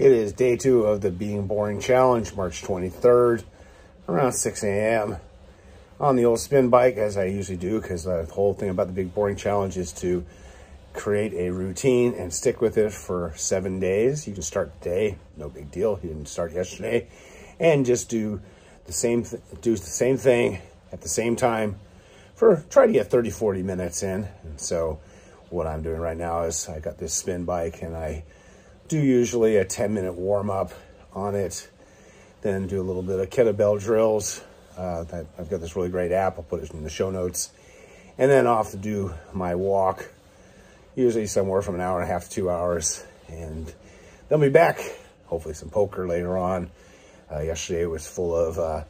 It is day two of the Being Boring Challenge, March 23rd, around 6 a.m. on the old spin bike, as I usually do, because the whole thing about the Being Boring Challenge is to create a routine and stick with it for seven days. You can start today, no big deal. You didn't start yesterday, and just do the same do the same thing at the same time for try to get 30 40 minutes in and so what i'm doing right now is i got this spin bike and i do usually a 10 minute warm up on it then do a little bit of kettlebell drills uh, i've got this really great app i'll put it in the show notes and then off to do my walk usually somewhere from an hour and a half to two hours and then be back hopefully some poker later on uh, yesterday was full of uh,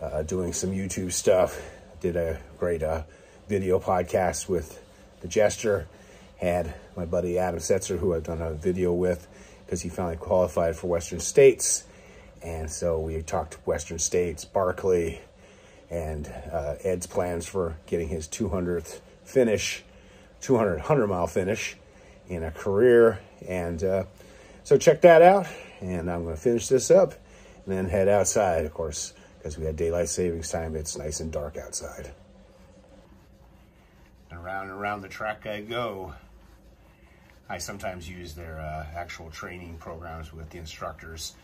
uh, doing some YouTube stuff. Did a great uh, video podcast with the Jester. Had my buddy Adam Setzer, who I've done a video with, because he finally qualified for Western States. And so we talked to Western States, Barkley, and uh, Ed's plans for getting his 200th finish, 200 100 mile finish in a career. And uh, so check that out. And I'm going to finish this up and then head outside, of course, because we had daylight savings time. It's nice and dark outside. Around and around the track I go. I sometimes use their uh, actual training programs with the instructors,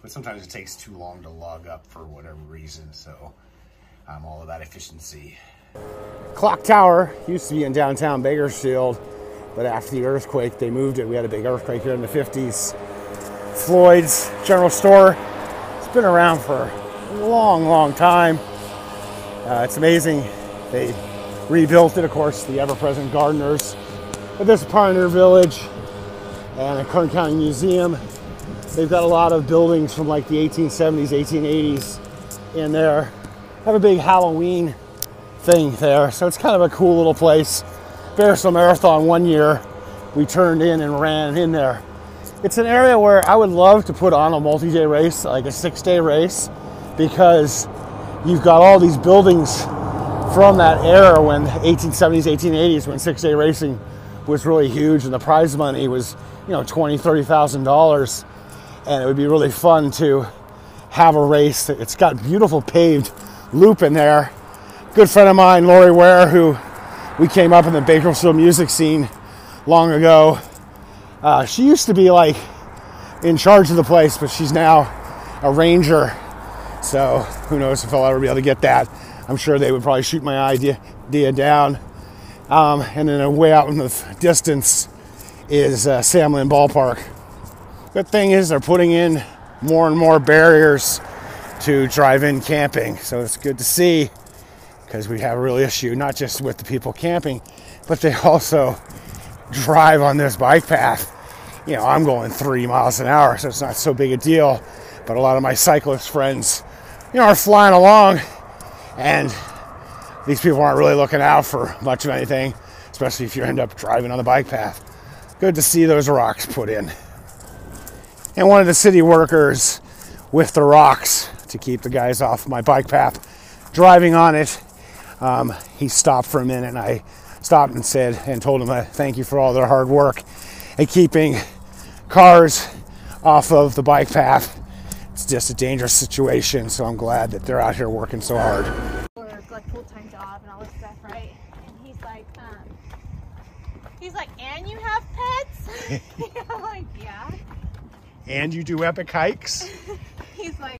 but sometimes it takes too long to log up for whatever reason, so I'm all about efficiency. Clock Tower used to be in downtown Bakersfield, but after the earthquake, they moved it. We had a big earthquake here in the 50s. Floyd's General Store it's been around for a long, long time. Uh, it's amazing. They rebuilt it, of course, the ever-present gardeners. But there's a Pioneer Village and a Kern County Museum. They've got a lot of buildings from like the 1870s, 1880s in there. Have a big Halloween thing there. So it's kind of a cool little place. Bakersfield Marathon one year, we turned in and ran in there it's an area where I would love to put on a multi-day race, like a six-day race, because you've got all these buildings from that era when 1870s, 1880s, when six-day racing was really huge and the prize money was, you know, twenty, thirty thousand dollars, and it would be really fun to have a race. It's got beautiful paved loop in there. Good friend of mine, Lori Ware, who we came up in the Bakersfield music scene long ago uh, she used to be like in charge of the place, but she's now a ranger. So who knows if I'll ever be able to get that. I'm sure they would probably shoot my idea, idea down. Um, and then way out in the distance is uh, Sam Lynn Ballpark. Good thing is they're putting in more and more barriers to drive-in camping. So it's good to see because we have a real issue, not just with the people camping, but they also drive on this bike path. You know, I'm going three miles an hour, so it's not so big a deal. But a lot of my cyclist friends, you know, are flying along, and these people aren't really looking out for much of anything, especially if you end up driving on the bike path. Good to see those rocks put in. And one of the city workers with the rocks to keep the guys off my bike path, driving on it, um, he stopped for a minute and I stopped and said and told them thank you for all their hard work at keeping cars off of the bike path. It's just a dangerous situation, so I'm glad that they're out here working so hard. Job and all this stuff, right? And he's like, um, he's like, and you have pets? I'm like, yeah. And you do epic hikes? he's like.